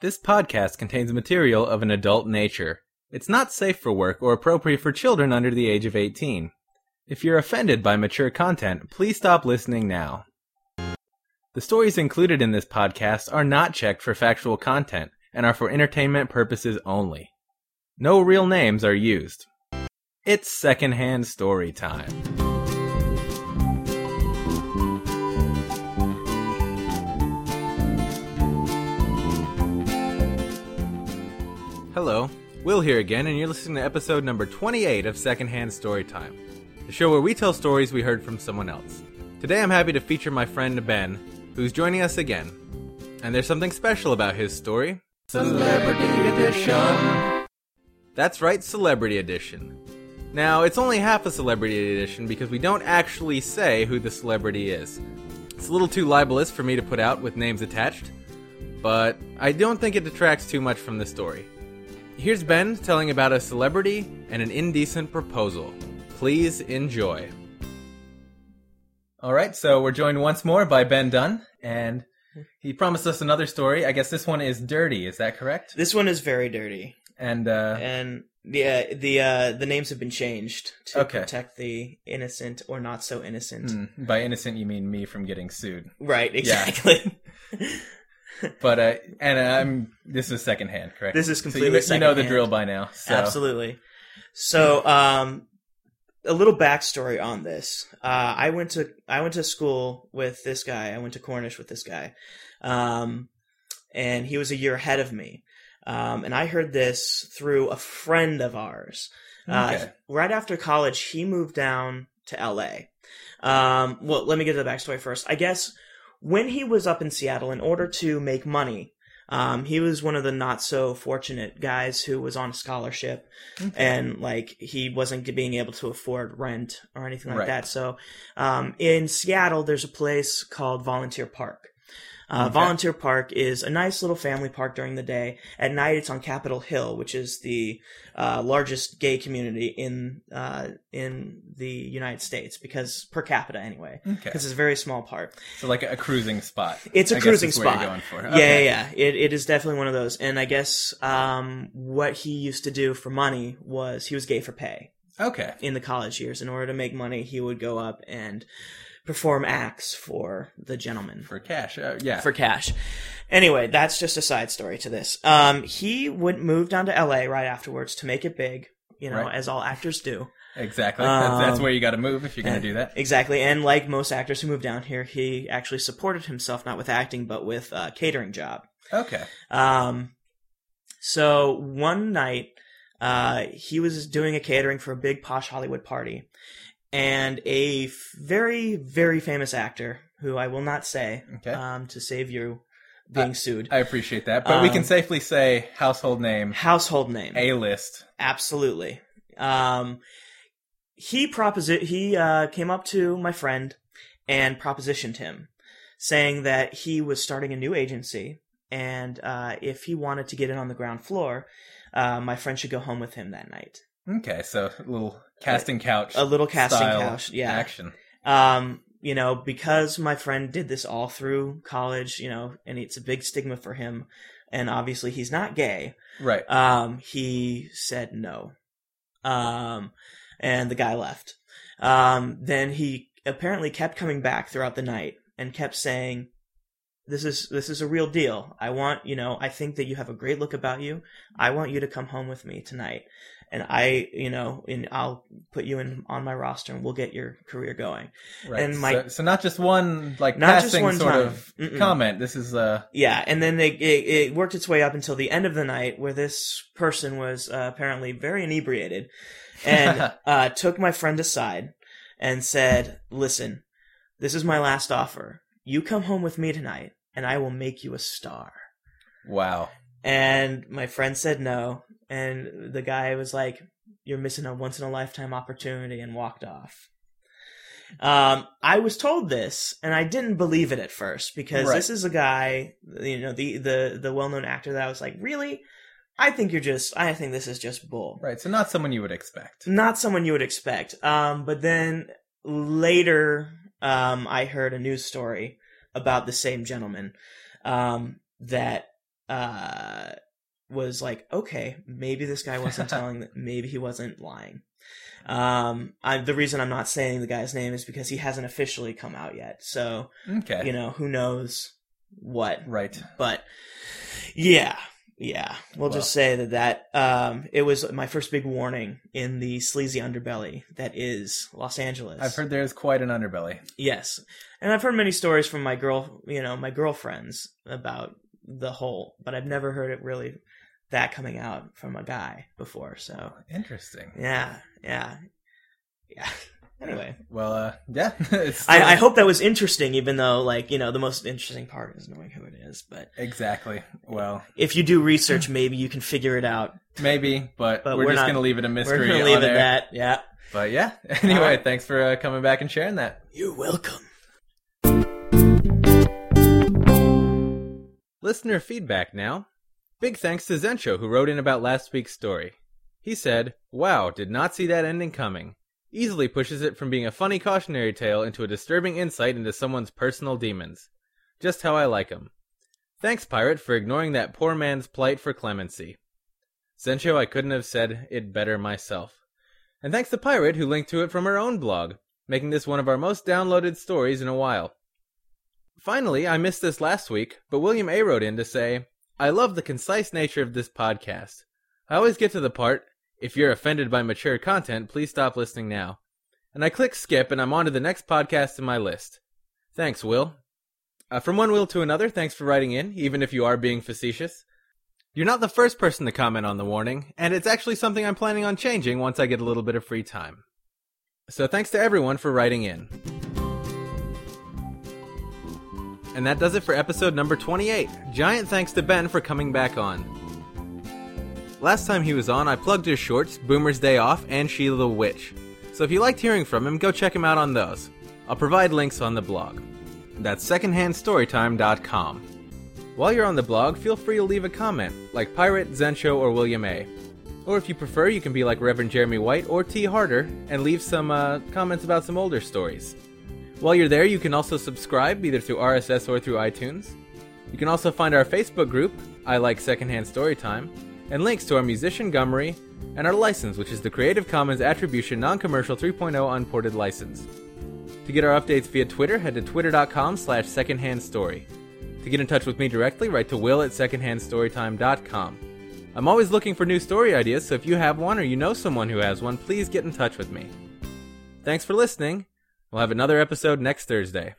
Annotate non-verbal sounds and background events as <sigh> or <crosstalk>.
This podcast contains material of an adult nature. It's not safe for work or appropriate for children under the age of 18. If you're offended by mature content, please stop listening now. The stories included in this podcast are not checked for factual content and are for entertainment purposes only. No real names are used. It's secondhand story time. Hello, Will here again, and you're listening to episode number 28 of Secondhand Storytime, the show where we tell stories we heard from someone else. Today I'm happy to feature my friend Ben, who's joining us again. And there's something special about his story Celebrity Edition. That's right, Celebrity Edition. Now, it's only half a Celebrity Edition because we don't actually say who the celebrity is. It's a little too libelous for me to put out with names attached, but I don't think it detracts too much from the story. Here's Ben telling about a celebrity and an indecent proposal. Please enjoy. All right, so we're joined once more by Ben Dunn, and he promised us another story. I guess this one is dirty. Is that correct? This one is very dirty, And uh, and the uh, the uh, the names have been changed to Okay. protect the innocent or not so innocent. hmm, by innocent, you mean me from getting sued. Right, Yeah. <laughs> But uh, and uh, I'm this is secondhand, correct? This is So you, completely you know the drill by now. So. Absolutely. So, um, a little backstory on this. Uh, I went to I went to school with this guy. I went to Cornish with this guy, um, and he was a year ahead of me. Um, and I heard this through a friend of ours. Uh, Okay. right after college, he moved down to L.A. Um, well, let me get to the backstory first. I guess when he was up in Seattle, in order to make money, um, he was one of the not so fortunate guys who was on a scholarship Okay. and like he wasn't being able to afford rent or anything like Right. that. So, um, in Seattle, there's a place called Volunteer Park. Uh, Okay. Volunteer Park is a nice little family park during the day. At night, it's on Capitol Hill, which is the uh, largest gay community in uh, in the United States, because per capita anyway, okay. because it's a very small part. So like a cruising spot. It's a I cruising is spot. For. Yeah, yeah, yeah. It it is definitely one of those. And I guess um, what he used to do for money was he was gay for pay Okay. in the college years. In order to make money, he would go up and perform acts for the gentleman For cash. Uh, yeah. for cash. Anyway, that's just a side story to this. Um, he would move down to L.A. right afterwards to make it big. You know, Right. as all actors do. exactly. that's, that's Um, where you got to move if you're going to do that. Exactly. And like most actors who moved down here, he actually supported himself not with acting but with a catering job. Okay. Um, so one night, uh, he was doing a catering for a big posh Hollywood party, and a f- very, very famous actor who I will not say, Okay. um, to save you being sued. I appreciate that, but we can Um, safely say household name, Household name. A list. Absolutely. Um, he proposi- he uh, came up to my friend and propositioned him, saying that he was starting a new agency, and uh, if he wanted to get in on the ground floor, uh, my friend should go home with him that night. Okay, so a little casting couch. A little casting couch, yeah. Action. Um, you know, because my friend did this all through college, you know, and it's a big stigma for him, and obviously he's not gay. Right. Um, he said no. Um, and the guy left. Um, then he apparently kept coming back throughout the night and kept saying, this is, this is a real deal. I want, you know, I think that you have a great look about you. I want you to come home with me tonight. And I, you know, and I'll put you in on my roster and we'll get your career going. right. and my- so, so not just one like Not just passing one sort time. of Mm-mm. comment. This is uh Yeah, and then they it, it worked its way up until the end of the night, where this person was uh, apparently very inebriated, and <laughs> uh, took my friend aside and said, "Listen, this is my last offer. You come home with me tonight, and I will make you a star." wow. And my friend said no, and the guy was like, "You're missing a once in a lifetime opportunity," and walked off. Um, I was told this, and I didn't believe it at first because Right. this is a guy, you know, the the the well known actor that I was like, really, I think you're just, I think this is just bull, Right. So not someone you would expect. not someone you would expect. Um, but then later, um, I heard a news story about the same gentleman, um, that uh, was like, okay, maybe this guy wasn't <laughs> telling, maybe he wasn't lying. Um, I, the reason I'm not saying the guy's name is because he hasn't officially come out yet. So, Okay. you know, who knows what. right. But yeah, yeah, we'll Well- just say that that um, it was my first big warning in the sleazy underbelly that is Los Angeles. I've heard there's quite an underbelly. yes, and I've heard many stories from my girl, you know, my girlfriends about the whole, but I've never heard it really that coming out from a guy before. So Interesting. yeah, yeah, yeah. Anyway, Well, uh, yeah. <laughs> I, I hope that was interesting, even though, like, you know, the most interesting part is knowing who it is. But exactly. Well, if you do research, maybe you can figure it out. maybe, but, But we're, we're just not- gonna leave it a mystery. We're gonna leave it air. that. Yeah. But yeah. <laughs> Anyway, thanks for uh, coming back and sharing that. You're welcome. Listener feedback now. Big thanks to Zencho who wrote in about last week's story. He said, Wow, did not see that ending coming. Easily pushes it from being a funny cautionary tale into a disturbing insight into someone's personal demons. Just how I like 'em. Thanks, Pirate, for ignoring that poor man's plight for clemency. Zencho, I couldn't have said it better myself. And thanks to Pirate, who linked to it from her own blog, making this one of our most downloaded stories in a while. Finally, I missed this last week, but William A. wrote in to say, I love the concise nature of this podcast. I always get to the part, if you're offended by mature content, please stop listening now. And I click skip and I'm on to the next podcast in my list. Thanks, Will. Uh, from one Will to another, thanks for writing in, even if you are being facetious. You're not the first person to comment on the warning, and it's actually something I'm planning on changing once I get a little bit of free time. So thanks to everyone for writing in. And that does it for episode number 28. Giant thanks to Ben for coming back on. Last time he was on, I plugged his shorts, Boomer's Day Off, and Sheila the Witch. So if you liked hearing from him, go check him out on those. I'll provide links on the blog. That's secondhandstorytime.com. While you're on the blog, feel free to leave a comment, like Pirate, Zencho, or William A. Or if you prefer, you can be like Reverend Jeremy White or T. Harder and leave some uh, comments about some older stories. While you're there, you can also subscribe either through RSS or through iTunes. You can also find our Facebook group, I Like Secondhand Storytime, and links to our musician Gummery and our license, which is the Creative Commons Attribution Non-Commercial 3.0 Unported License. To get our updates via Twitter, head to twitter.com slash secondhandstory. To get in touch with me directly, write to will at secondhandstorytime.com. I'm always looking for new story ideas, so if you have one or you know someone who has one, please get in touch with me. Thanks for listening. We'll have another episode next Thursday.